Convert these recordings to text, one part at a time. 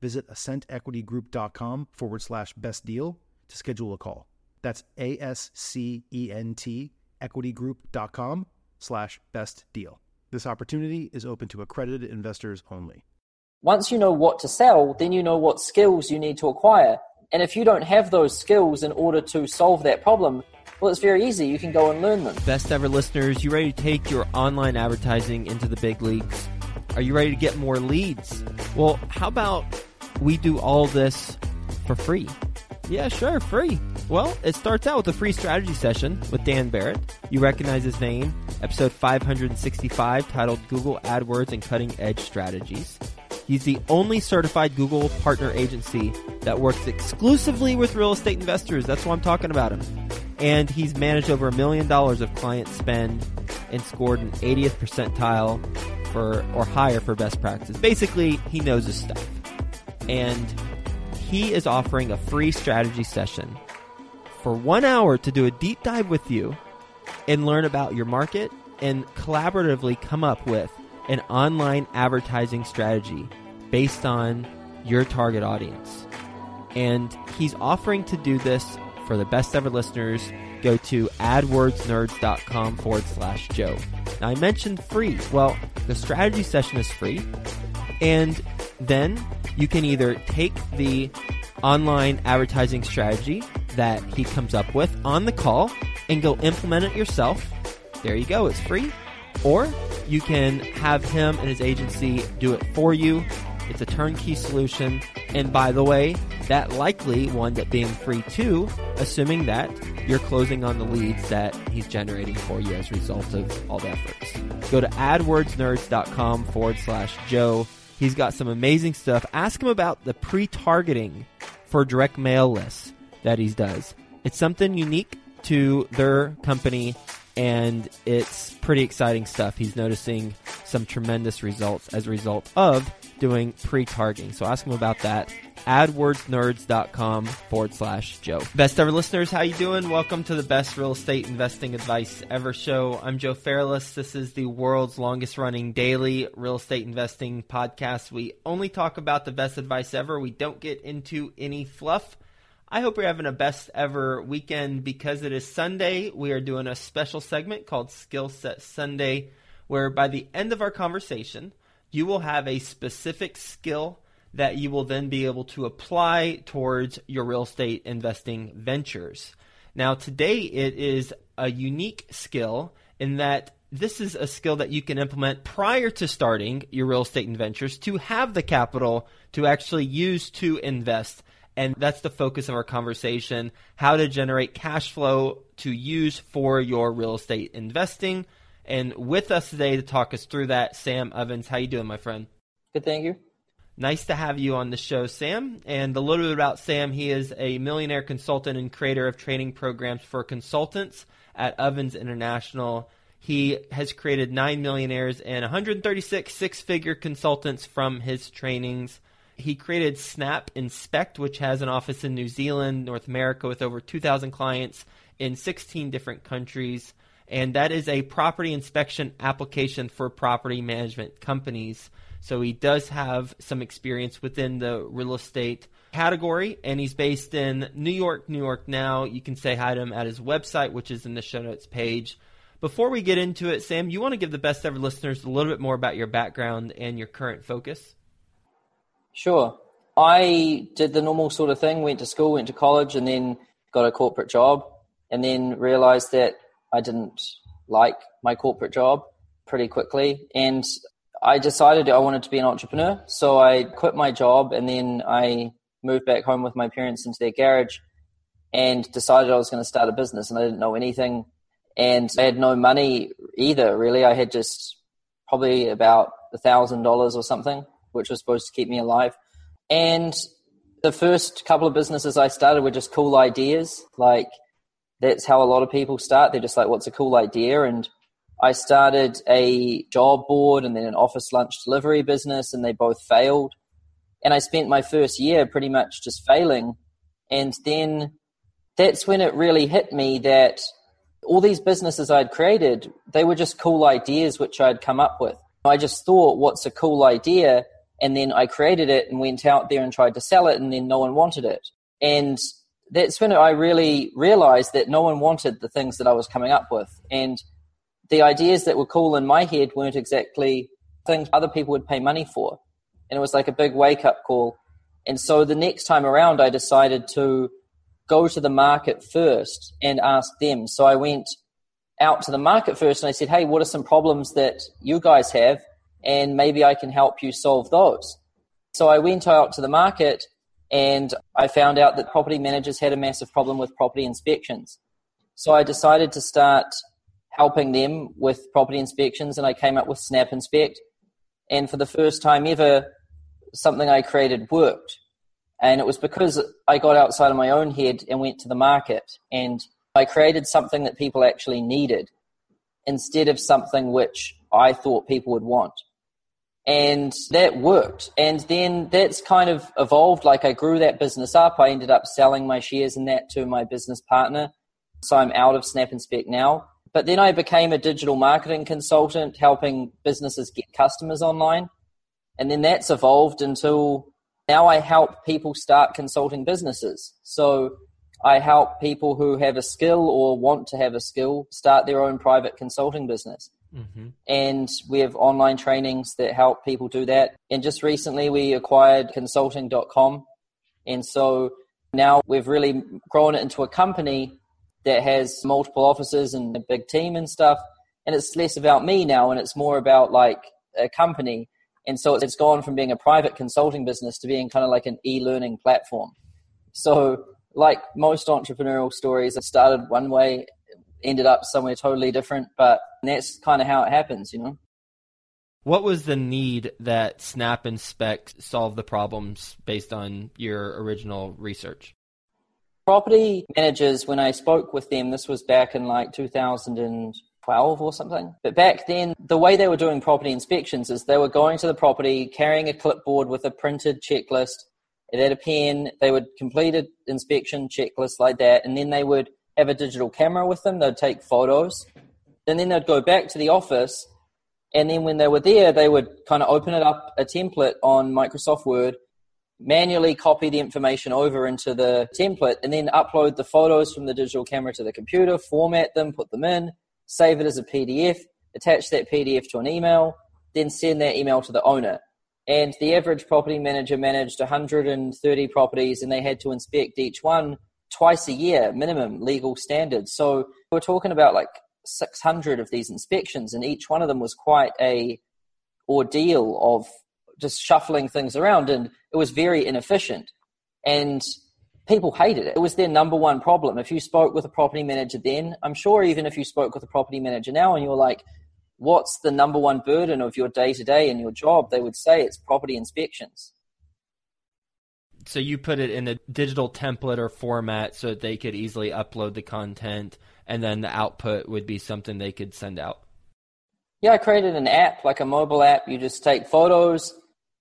visit ascentequitygroup.com forward slash best deal to schedule a call. That's A S C E N T equitygroup.com slash best deal. This opportunity is open to accredited investors only. Once you know what to sell, then you know what skills you need to acquire. And if you don't have those skills in order to solve that problem, well, it's very easy. You can go and learn them. Best ever listeners, you ready to take your online advertising into the big leagues? Are you ready to get more leads? Well, how about we do all this for free? Yeah, sure, free. Well, it starts out with a free strategy session with Dan Barrett. You recognize his name, episode 565, titled Google AdWords and Cutting Edge Strategies. He's the only certified Google partner agency that works exclusively with real estate investors. That's why I'm talking about him. And he's managed over a million dollars of client spend and scored an 80th percentile for or higher for best practices. Basically, he knows his stuff. And he is offering a free strategy session for one hour to do a deep dive with you and learn about your market and collaboratively come up with an online advertising strategy based on your target audience. And he's offering to do this for the best ever listeners. Go to adwordsnerds.com forward slash Joe. Now, I mentioned free. Well, the strategy session is free. And then you can either take the online advertising strategy that he comes up with on the call and go implement it yourself. There you go, it's free. Or you can have him and his agency do it for you. It's a turnkey solution. And by the way, that likely winds up being free too, assuming that you're closing on the leads that he's generating for you as a result of all the efforts. Go to adwordsnerds.com forward slash Joe. He's got some amazing stuff. Ask him about the pre-targeting for direct mail lists that he does. It's something unique to their company and it's pretty exciting stuff. He's noticing some tremendous results as a result of doing pre-targeting. So ask him about that. AdWordsNerds.com forward slash Joe. Best ever listeners, how you doing? Welcome to the best real estate investing advice ever show. I'm Joe Fairless. This is the world's longest running daily real estate investing podcast. We only talk about the best advice ever. We don't get into any fluff. I hope you're having a best ever weekend because it is Sunday. We are doing a special segment called Skill Set Sunday, where by the end of our conversation, you will have a specific skill that you will then be able to apply towards your real estate investing ventures. Now, today it is a unique skill in that this is a skill that you can implement prior to starting your real estate ventures to have the capital to actually use to invest and that's the focus of our conversation how to generate cash flow to use for your real estate investing. And with us today to talk us through that, Sam Ovens. How you doing, my friend? Good, thank you. Nice to have you on the show, Sam. And a little bit about Sam. He is a millionaire consultant and creator of training programs for consultants at Ovens International. He has created nine millionaires and 136 six figure consultants from his trainings. He created Snap Inspect, which has an office in New Zealand, North America, with over 2,000 clients in 16 different countries. And that is a property inspection application for property management companies. So he does have some experience within the real estate category, and he's based in New York, New York now. You can say hi to him at his website, which is in the show notes page. Before we get into it, Sam, you want to give the best ever listeners a little bit more about your background and your current focus? Sure. I did the normal sort of thing, went to school, went to college, and then got a corporate job, and then realized that I didn't like my corporate job pretty quickly. And I decided I wanted to be an entrepreneur. So I quit my job and then I moved back home with my parents into their garage and decided I was going to start a business. And I didn't know anything. And I had no money either, really. I had just probably about a thousand dollars or something, which was supposed to keep me alive. And the first couple of businesses I started were just cool ideas. Like that's how a lot of people start. They're just like, what's a cool idea? And I started a job board and then an office lunch delivery business, and they both failed. And I spent my first year pretty much just failing. And then that's when it really hit me that all these businesses I'd created, they were just cool ideas which I'd come up with. I just thought, what's a cool idea? And then I created it and went out there and tried to sell it, and then no one wanted it. And that's when I really realized that no one wanted the things that I was coming up with. And the ideas that were cool in my head weren't exactly things other people would pay money for. And it was like a big wake up call. And so the next time around, I decided to go to the market first and ask them. So I went out to the market first and I said, Hey, what are some problems that you guys have? And maybe I can help you solve those. So I went out to the market and I found out that property managers had a massive problem with property inspections. So I decided to start helping them with property inspections, and I came up with Snap Inspect. And for the first time ever, something I created worked. And it was because I got outside of my own head and went to the market, and I created something that people actually needed instead of something which I thought people would want. And that worked. And then that's kind of evolved. Like I grew that business up. I ended up selling my shares in that to my business partner. So I'm out of Snap Inspect now. But then I became a digital marketing consultant, helping businesses get customers online. And then that's evolved until now I help people start consulting businesses. So I help people who have a skill or want to have a skill start their own private consulting business. Mm-hmm. And we have online trainings that help people do that. And just recently we acquired consulting.com. And so now we've really grown it into a company that has multiple offices and a big team and stuff. And it's less about me now and it's more about like a company. And so it's gone from being a private consulting business to being kind of like an e learning platform. So, like most entrepreneurial stories, it started one way, ended up somewhere totally different, but that's kind of how it happens, you know? What was the need that Snap Inspect solve the problems based on your original research? property managers, when I spoke with them, this was back in like 2012 or something. But back then, the way they were doing property inspections is they were going to the property, carrying a clipboard with a printed checklist. It had a pen. They would complete an inspection checklist like that, and then they would have a digital camera with them. They'd take photos, and then they'd go back to the office. And then when they were there, they would kind of open it up a template on Microsoft Word manually copy the information over into the template and then upload the photos from the digital camera to the computer, format them, put them in, save it as a PDF, attach that PDF to an email, then send that email to the owner. And the average property manager managed 130 properties and they had to inspect each one twice a year, minimum legal standards. So we're talking about like 600 of these inspections, and each one of them was quite a ordeal of just shuffling things around and it was very inefficient and people hated it. It was their number one problem. If you spoke with a property manager then, I'm sure even if you spoke with a property manager now and you're like, what's the number one burden of your day to day and your job, they would say it's property inspections. So you put it in a digital template or format so that they could easily upload the content and then the output would be something they could send out. Yeah, I created an app, like a mobile app. You just take photos,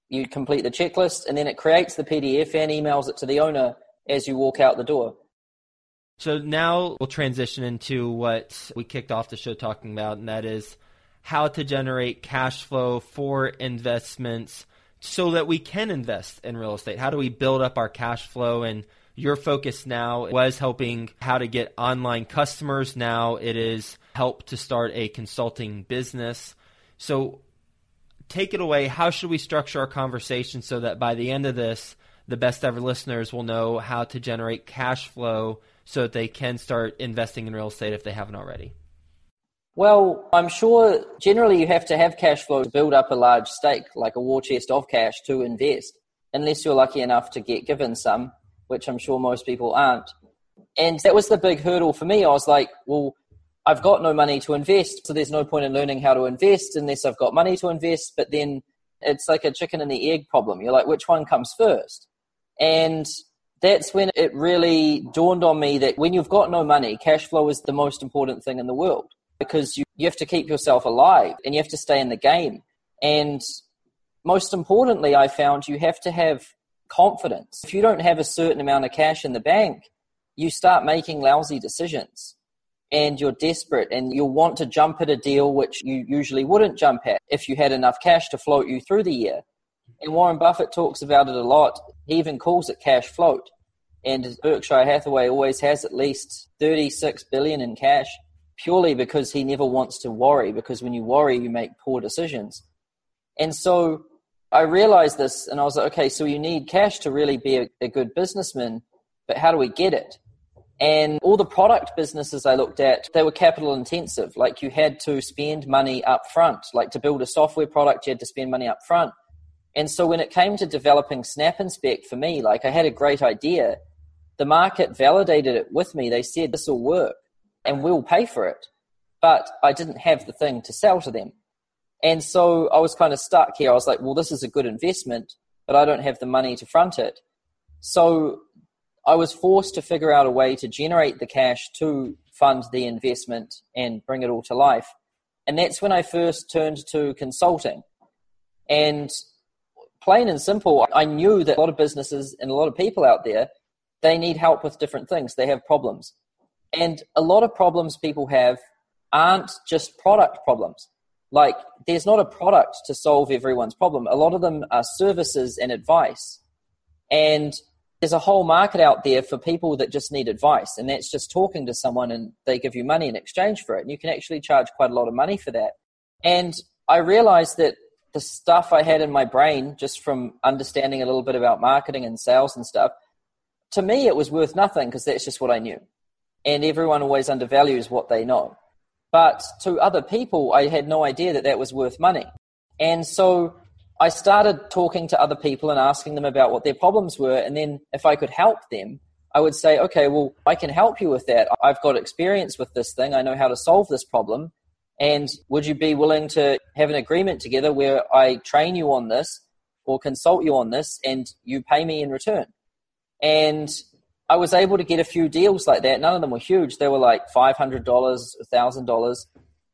you complete the checklist, and then it creates the PDF and emails it to the owner as you walk out the door. So now we'll transition into what we kicked off the show talking about, and that is how to generate cash flow for investments so that we can invest in real estate. How do we build up our cash flow? And your focus now was helping how to get online customers. Now it is help to start a consulting business. So take it away. How should we structure our conversation so that by the end of this, the best ever listeners will know how to generate cash flow so that they can start investing in real estate if they haven't already? Well, I'm sure generally you have to have cash flow to build up a large stake, like a war chest of cash to invest, unless you're lucky enough to get given some, which I'm sure most people aren't. And that was the big hurdle for me. I was like, well, I've got no money to invest, so there's no point in learning how to invest unless I've got money to invest. But then it's like a chicken and the egg problem. You're like, which one comes first? And that's when it really dawned on me that when you've got no money, cash flow is the most important thing in the world because you, you have to keep yourself alive and you have to stay in the game. And most importantly, I found you have to have confidence. If you don't have a certain amount of cash in the bank, you start making lousy decisions and you're desperate and you'll want to jump at a deal which you usually wouldn't jump at if you had enough cash to float you through the year. And Warren Buffett talks about it a lot. He even calls it cash float. And Berkshire Hathaway always has at least 36 billion in cash purely because he never wants to worry because when you worry you make poor decisions. And so i realized this and i was like okay so you need cash to really be a, a good businessman but how do we get it? And all the product businesses i looked at they were capital intensive. Like you had to spend money up front. Like to build a software product you had to spend money up front. And so when it came to developing snap inspect for me like i had a great idea. The market validated it with me. They said this will work and we'll pay for it. But I didn't have the thing to sell to them. And so I was kind of stuck here. I was like, well, this is a good investment, but I don't have the money to front it. So I was forced to figure out a way to generate the cash to fund the investment and bring it all to life. And that's when I first turned to consulting. And plain and simple, I knew that a lot of businesses and a lot of people out there, they need help with different things. They have problems. And a lot of problems people have aren't just product problems. Like, there's not a product to solve everyone's problem. A lot of them are services and advice. And there's a whole market out there for people that just need advice. And that's just talking to someone and they give you money in exchange for it. And you can actually charge quite a lot of money for that. And I realized that the stuff I had in my brain, just from understanding a little bit about marketing and sales and stuff, to me, it was worth nothing because that's just what I knew and everyone always undervalues what they know. But to other people, I had no idea that that was worth money. And so I started talking to other people and asking them about what their problems were. And then if I could help them, I would say, okay, well, I can help you with that. I've got experience with this thing. I know how to solve this problem. And would you be willing to have an agreement together where I train you on this or consult you on this and you pay me in return? And I was able to get a few deals like that. None of them were huge. They were like $500, $1,000.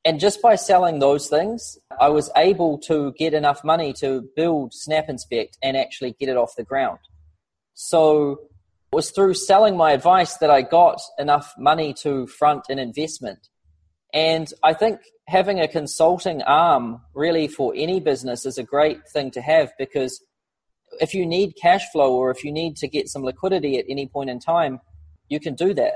And just by selling those things, I was able to get enough money to build Snap Inspect and actually get it off the ground. So it was through selling my advice that I got enough money to front an investment. And I think having a consulting arm really for any business is a great thing to have because if you need cash flow or if you need to get some liquidity at any point in time, you can do that.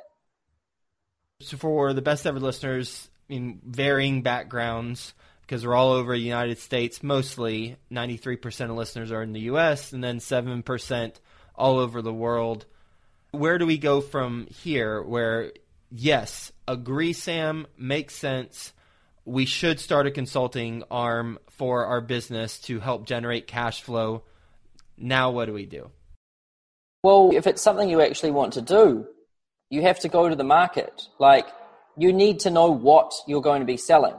So for the best ever listeners in varying backgrounds, because we're all over the United States, mostly 93% of listeners are in the US and then 7% all over the world. Where do we go from here where yes, agree Sam, makes sense. We should start a consulting arm for our business to help generate cash flow now what do we do? Well, if it's something you actually want to do, you have to go to the market. Like, you need to know what you're going to be selling.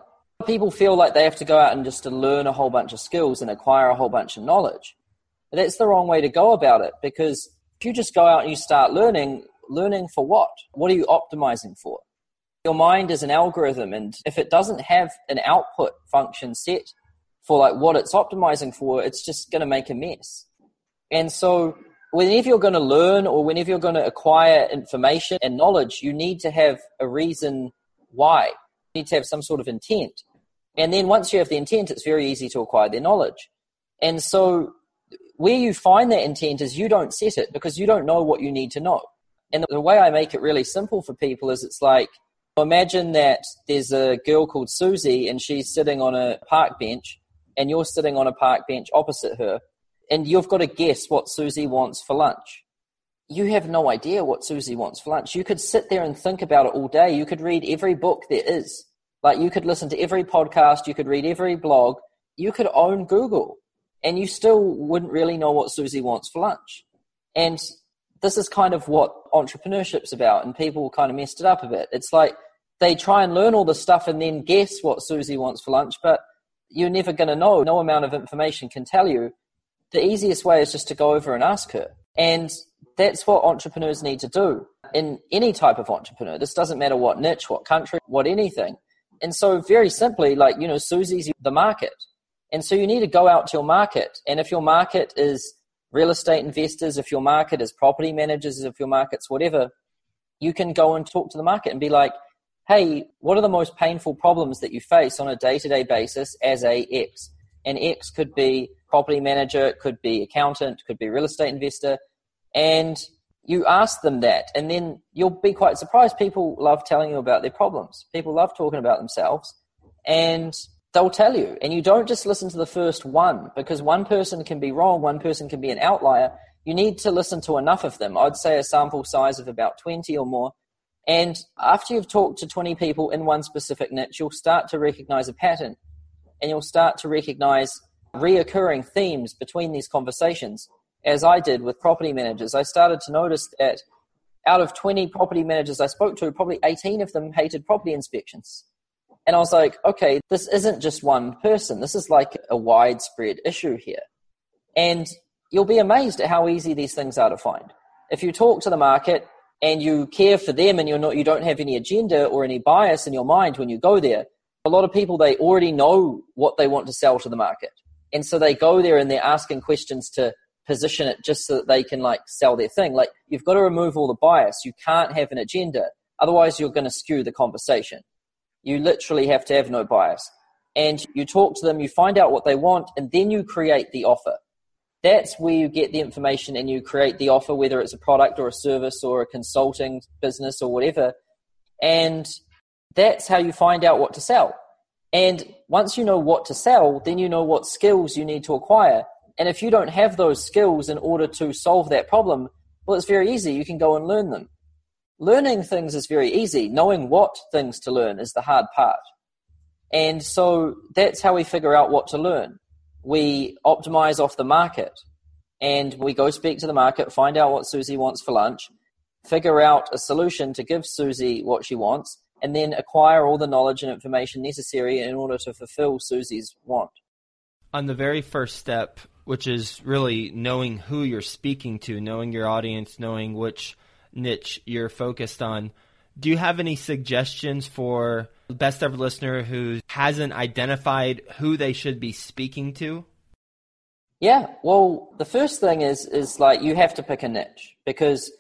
People feel like they have to go out and just to learn a whole bunch of skills and acquire a whole bunch of knowledge. But that's the wrong way to go about it because if you just go out and you start learning, learning for what? What are you optimizing for? Your mind is an algorithm, and if it doesn't have an output function set for like what it's optimizing for, it's just going to make a mess. And so, whenever you're going to learn or whenever you're going to acquire information and knowledge, you need to have a reason why. You need to have some sort of intent. And then once you have the intent, it's very easy to acquire their knowledge. And so, where you find that intent is you don't set it because you don't know what you need to know. And the way I make it really simple for people is it's like imagine that there's a girl called Susie and she's sitting on a park bench and you're sitting on a park bench opposite her and you've got to guess what Susie wants for lunch. You have no idea what Susie wants for lunch. You could sit there and think about it all day. You could read every book there is. Like you could listen to every podcast, you could read every blog, you could own Google, and you still wouldn't really know what Susie wants for lunch. And this is kind of what entrepreneurship's about, and people kind of messed it up a bit. It's like they try and learn all this stuff and then guess what Susie wants for lunch, but you're never going to know. No amount of information can tell you. The easiest way is just to go over and ask her. And that's what entrepreneurs need to do in any type of entrepreneur. This doesn't matter what niche, what country, what anything. And so, very simply, like, you know, Susie's the market. And so, you need to go out to your market. And if your market is real estate investors, if your market is property managers, if your market's whatever, you can go and talk to the market and be like, hey, what are the most painful problems that you face on a day to day basis as a X? And X could be property manager, could be accountant, could be real estate investor. And you ask them that, and then you'll be quite surprised. People love telling you about their problems. People love talking about themselves, and they'll tell you. And you don't just listen to the first one because one person can be wrong, one person can be an outlier. You need to listen to enough of them. I'd say a sample size of about 20 or more. And after you've talked to 20 people in one specific niche, you'll start to recognize a pattern and you'll start to recognize reoccurring themes between these conversations as I did with property managers, I started to notice that out of 20 property managers I spoke to, probably 18 of them hated property inspections. And I was like, okay, this isn't just one person. This is like a widespread issue here. And you'll be amazed at how easy these things are to find. If you talk to the market and you care for them and you're not, you don't have any agenda or any bias in your mind when you go there, a lot of people, they already know what they want to sell to the market. And so they go there and they're asking questions to position it just so that they can like sell their thing. Like you've got to remove all the bias. You can't have an agenda. Otherwise you're going to skew the conversation. You literally have to have no bias. And you talk to them, you find out what they want, and then you create the offer. That's where you get the information and you create the offer, whether it's a product or a service or a consulting business or whatever. And that's how you find out what to sell. And once you know what to sell, then you know what skills you need to acquire. And if you don't have those skills in order to solve that problem, well, it's very easy. You can go and learn them. Learning things is very easy. Knowing what things to learn is the hard part. And so that's how we figure out what to learn. We optimize off the market and we go speak to the market, find out what Susie wants for lunch, figure out a solution to give Susie what she wants, and then acquire all the knowledge and information necessary in order to fulfill Susie's want. On the very first step, which is really knowing who you're speaking to, knowing your audience, knowing which niche you're focused on. Do you have any suggestions for the best ever listener who hasn't identified who they should be speaking to? Yeah, well, the first thing is is like you have to pick a niche because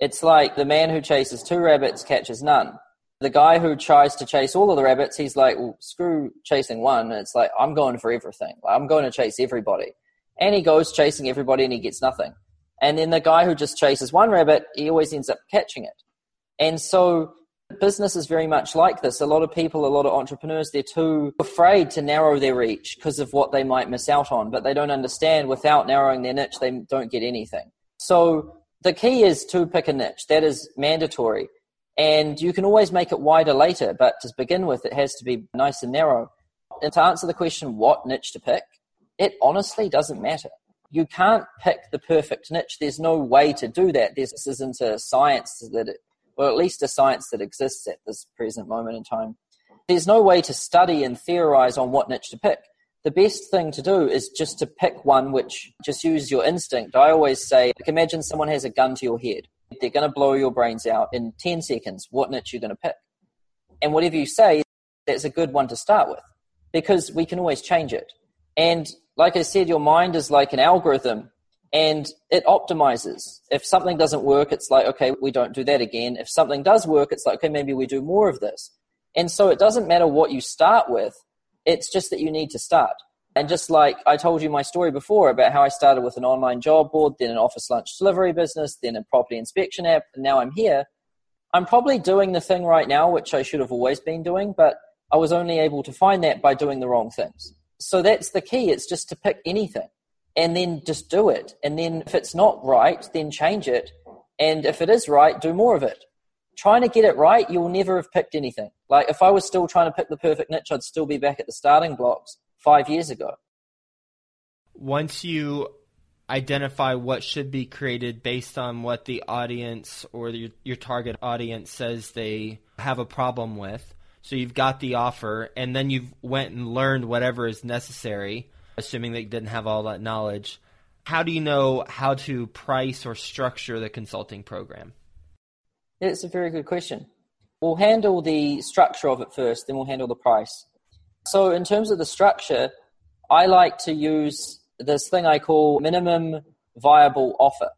it's like the man who chases two rabbits catches none. The guy who tries to chase all of the rabbits, he's like, well, screw chasing one. It's like I'm going for everything. I'm going to chase everybody and he goes chasing everybody and he gets nothing. And then the guy who just chases one rabbit, he always ends up catching it. And so business is very much like this. A lot of people, a lot of entrepreneurs, they're too afraid to narrow their reach because of what they might miss out on, but they don't understand without narrowing their niche, they don't get anything. So the key is to pick a niche. That is mandatory. And you can always make it wider later, but to begin with, it has to be nice and narrow. And to answer the question, what niche to pick, it honestly doesn't matter. You can't pick the perfect niche. There's no way to do that. This isn't a science that, it, at least a science that exists at this present moment in time. There's no way to study and theorize on what niche to pick. The best thing to do is just to pick one which just use your instinct. I always say, like imagine someone has a gun to your head. They're going to blow your brains out in 10 seconds. What niche you're going to pick? And whatever you say, that's a good one to start with because we can always change it. And like I said, your mind is like an algorithm and it optimizes. If something doesn't work, it's like, okay, we don't do that again. If something does work, it's like, okay, maybe we do more of this. And so it doesn't matter what you start with, it's just that you need to start. And just like I told you my story before about how I started with an online job board, then an office lunch delivery business, then a property inspection app, and now I'm here. I'm probably doing the thing right now which I should have always been doing, but I was only able to find that by doing the wrong things so that's the key. It's just to pick anything. and then just do it. And then if it's not right, then change it. And if it is right, do more of it. Trying to get it right, you'll never have picked anything. Like if I was still trying to pick the perfect niche, I'd still be back at the starting blocks five years ago. Once you identify what should be created based on what the audience or your, your target audience says they have a problem with, so you've got the offer, and then you've went and learned whatever is necessary, assuming that you didn't have all that knowledge. How do you know how to price or structure the consulting program? It's a very good question. We'll handle the structure of it first, then we'll handle the price. So, in terms of the structure, I like to use this thing I call minimum viable offer.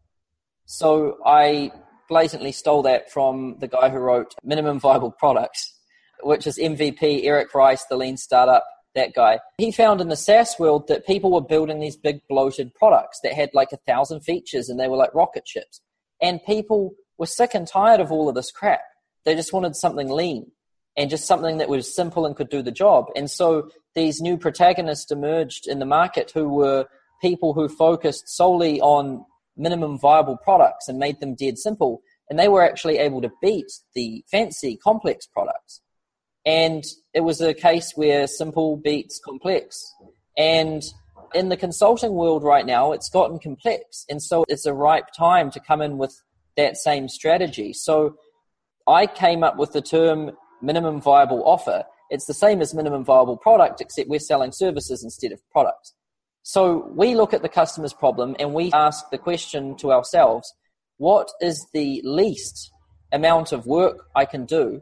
So, I blatantly stole that from the guy who wrote Minimum Viable Products which is MVP, Eric Rice, the lean startup, that guy. He found in the SaaS world that people were building these big bloated products that had like a thousand features and they were like rocket ships. And people were sick and tired of all of this crap. They just wanted something lean and just something that was simple and could do the job. And so these new protagonists emerged in the market who were people who focused solely on minimum viable products and made them dead simple. And they were actually able to beat the fancy complex products. And it was a case where simple beats complex. And in the consulting world right now, it's gotten complex. And so it's a ripe time to come in with that same strategy. So I came up with the term minimum viable offer. It's the same as minimum viable product, except we're selling services instead of products. So we look at the customer's problem and we ask the question to ourselves what is the least amount of work I can do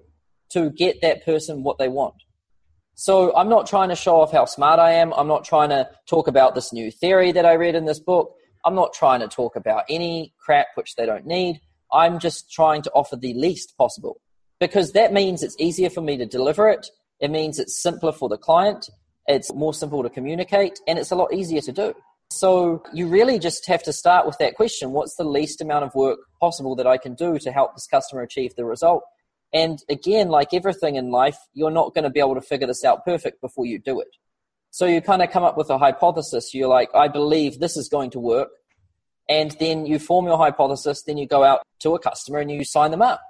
to get that person what they want. So I'm not trying to show off how smart I am. I'm not trying to talk about this new theory that I read in this book. I'm not trying to talk about any crap which they don't need. I'm just trying to offer the least possible because that means it's easier for me to deliver it. It means it's simpler for the client. It's more simple to communicate and it's a lot easier to do. So you really just have to start with that question. What's the least amount of work possible that I can do to help this customer achieve the result? And again, like everything in life, you're not going to be able to figure this out perfect before you do it. So you kind of come up with a hypothesis. You're like, I believe this is going to work. And then you form your hypothesis, then you go out to a customer and you sign them up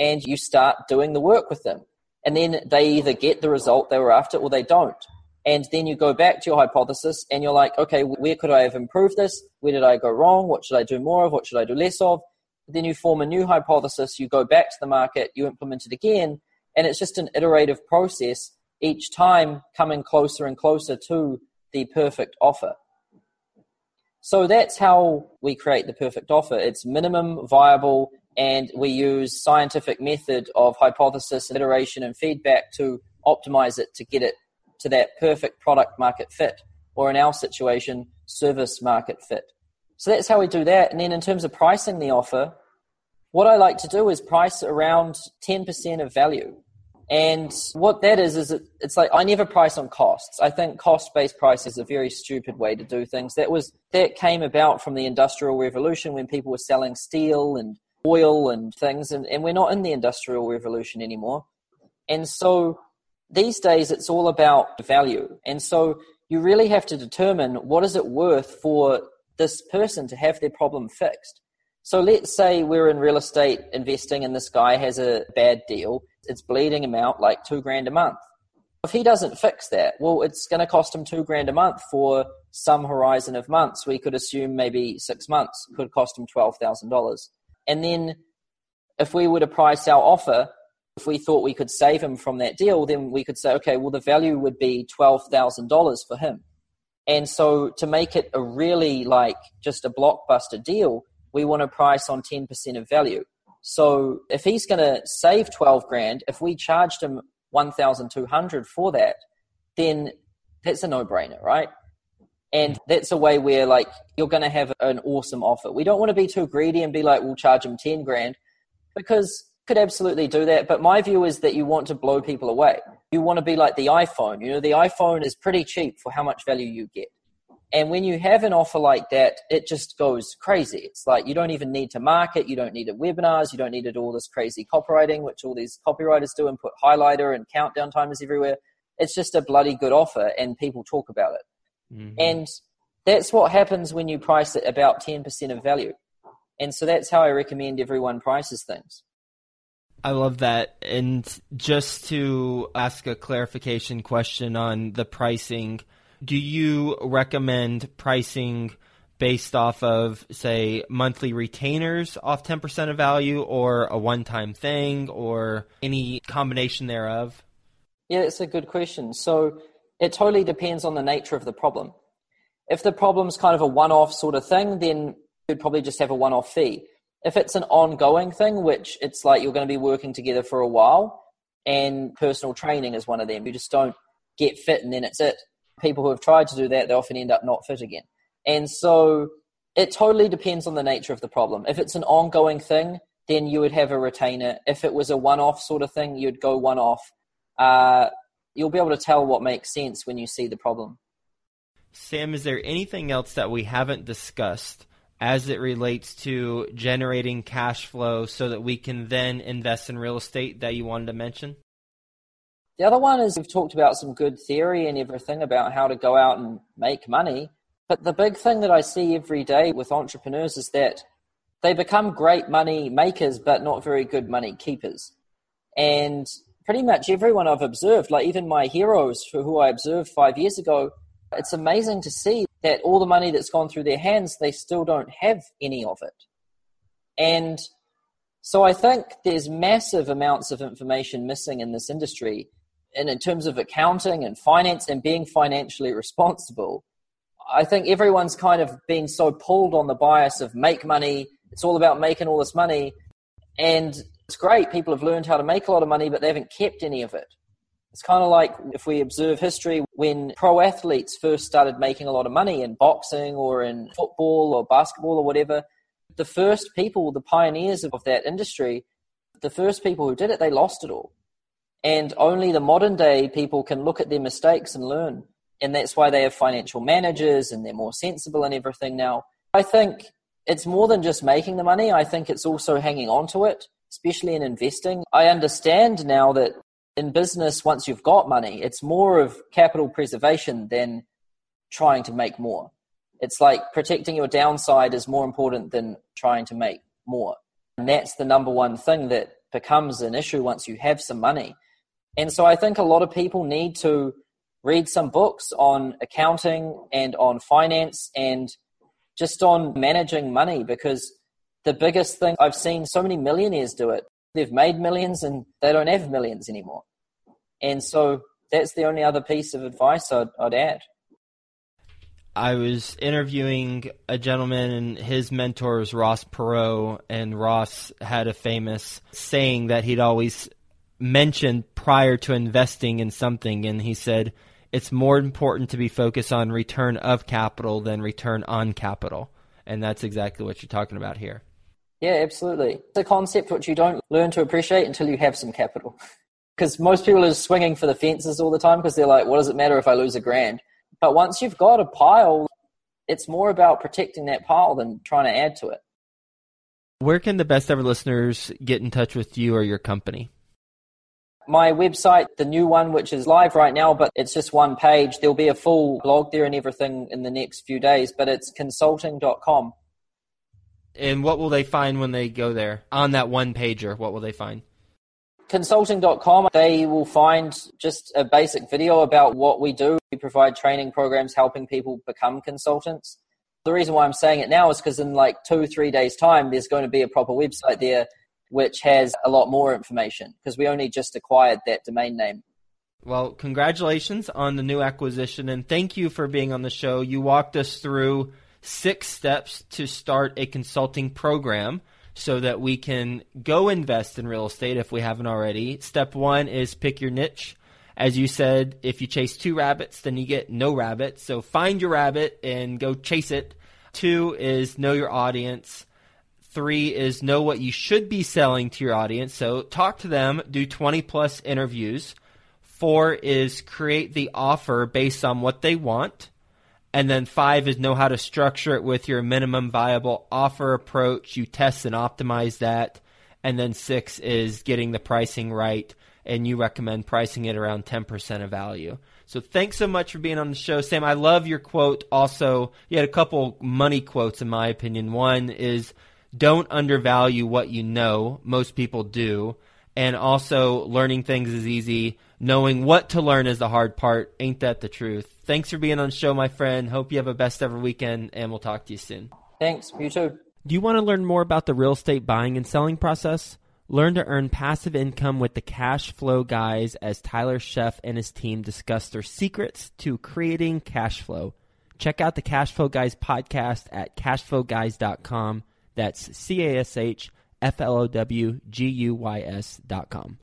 and you start doing the work with them. And then they either get the result they were after or they don't. And then you go back to your hypothesis and you're like, okay, where could I have improved this? Where did I go wrong? What should I do more of? What should I do less of? then you form a new hypothesis, you go back to the market, you implement it again, and it's just an iterative process, each time coming closer and closer to the perfect offer. So that's how we create the perfect offer. It's minimum viable, and we use scientific method of hypothesis, iteration, and feedback to optimize it to get it to that perfect product market fit, or in our situation, service market fit. So that's how we do that. And then in terms of pricing the offer, what I like to do is price around 10% of value. And what that is, is it, it's like I never price on costs. I think cost based price is a very stupid way to do things. That was, that came about from the industrial revolution when people were selling steel and oil and things. And, and we're not in the industrial revolution anymore. And so these days it's all about value. And so you really have to determine what is it worth for this person to have their problem fixed. So let's say we're in real estate investing and this guy has a bad deal. It's bleeding him out like two grand a month. If he doesn't fix that, well, it's going to cost him two grand a month for some horizon of months. We could assume maybe six months could cost him $12,000. And then if we were to price our offer, if we thought we could save him from that deal, then we could say, okay, well, the value would be $12,000 for him. And so to make it a really like just a blockbuster deal, we want to price on 10% of value. So if he's going to save 12 grand, if we charged him 1,200 for that, then that's a no brainer, right? And that's a way where like you're going to have an awesome offer. We don't want to be too greedy and be like, we'll charge them 10 grand because could absolutely do that. But my view is that you want to blow people away. You want to be like the iPhone. You know, the iPhone is pretty cheap for how much value you get. And when you have an offer like that, it just goes crazy. It's like you don't even need to market, you don't need a webinars, you don't need to do all this crazy copywriting, which all these copywriters do and put highlighter and countdown timers everywhere. It's just a bloody good offer and people talk about it. Mm-hmm. And that's what happens when you price it about 10% of value. And so that's how I recommend everyone prices things. I love that. And just to ask a clarification question on the pricing, do you recommend pricing based off of, say, monthly retainers off 10% of value or a one time thing or any combination thereof? Yeah, it's a good question. So it totally depends on the nature of the problem. If the problem's kind of a one off sort of thing, then you'd probably just have a one off fee. If it's an ongoing thing, which it's like you're going to be working together for a while, and personal training is one of them, you just don't get fit and then it's it. People who have tried to do that, they often end up not fit again. And so it totally depends on the nature of the problem. If it's an ongoing thing, then you would have a retainer. If it was a one off sort of thing, you'd go one off. Uh, you'll be able to tell what makes sense when you see the problem. Sam, is there anything else that we haven't discussed as it relates to generating cash flow so that we can then invest in real estate that you wanted to mention? The other one is we've talked about some good theory and everything about how to go out and make money. But the big thing that I see every day with entrepreneurs is that they become great money makers, but not very good money keepers. And pretty much everyone I've observed, like even my heroes who I observed five years ago, it's amazing to see that all the money that's gone through their hands, they still don't have any of it. And so I think there's massive amounts of information missing in this industry. And in terms of accounting and finance and being financially responsible, I think everyone's kind of been so pulled on the bias of make money. It's all about making all this money. And it's great. People have learned how to make a lot of money, but they haven't kept any of it. It's kind of like if we observe history, when pro athletes first started making a lot of money in boxing or in football or basketball or whatever, the first people, the pioneers of that industry, the first people who did it, they lost it all. And only the modern day people can look at their mistakes and learn. And that's why they have financial managers and they're more sensible and everything now. I think it's more than just making the money. I think it's also hanging on to it, especially in investing. I understand now that in business, once you've got money, it's more of capital preservation than trying to make more. It's like protecting your downside is more important than trying to make more. And that's the number one thing that becomes an issue once you have some money. And so I think a lot of people need to read some books on accounting and on finance and just on managing money because the biggest thing I've seen so many millionaires do it. They've made millions and they don't have millions anymore. And so that's the only other piece of advice I'd, I'd add. I was interviewing a gentleman, and his mentor was Ross Perot, and Ross had a famous saying that he'd always mentioned prior to investing in something, and he said, It's more important to be focused on return of capital than return on capital. And that's exactly what you're talking about here. Yeah, absolutely. It's a concept which you don't learn to appreciate until you have some capital because most people are swinging for the fences all the time because they're like, what does it matter if I lose a grand? But once you've got a pile, it's more about protecting that pile than trying to add to it. Where can the best ever listeners get in touch with you or your company? My website, the new one, which is live right now, but it's just one page. There'll be a full blog there and everything in the next few days, but it's consulting.com. And what will they find when they go there on that one pager? What will they find? consulting.com, they will find just a basic video about what we do. We provide training programs helping people become consultants. The reason why I'm saying it now is because in like two, three days' time, there's going to be a proper website there which has a lot more information because we only just acquired that domain name. Well, congratulations on the new acquisition and thank you for being on the show. You walked us through six steps to start a consulting program so that we can go invest in real estate if we haven't already. Step one is pick your niche. As you said, if you chase two rabbits, then you get no rabbits. So find your rabbit and go chase it. Two is know your audience. Three is know what you should be selling to your audience. So talk to them, do 20 plus interviews. Four is create the offer based on what they want. And then five is know how to structure it with your minimum viable offer approach. You test and optimize that. And then six is getting the pricing right and you recommend pricing it around 10% of value. So thanks so much for being on the show, Sam. I love your quote. Also, you had a couple money quotes, in my opinion. One is, don't undervalue what you know. Most people do. And also, learning things is easy. Knowing what to learn is the hard part. Ain't that the truth? Thanks for being on the show, my friend. Hope you have a best ever weekend, and we'll talk to you soon. Thanks. You too. Do you want to learn more about the real estate buying and selling process? Learn to earn passive income with the cash flow guys as Tyler Sheff and his team discuss their secrets to creating cash flow. Check out the Cash Flow Guys podcast at cashflowguys.com. That's C A S H F L O W G U Y S.com.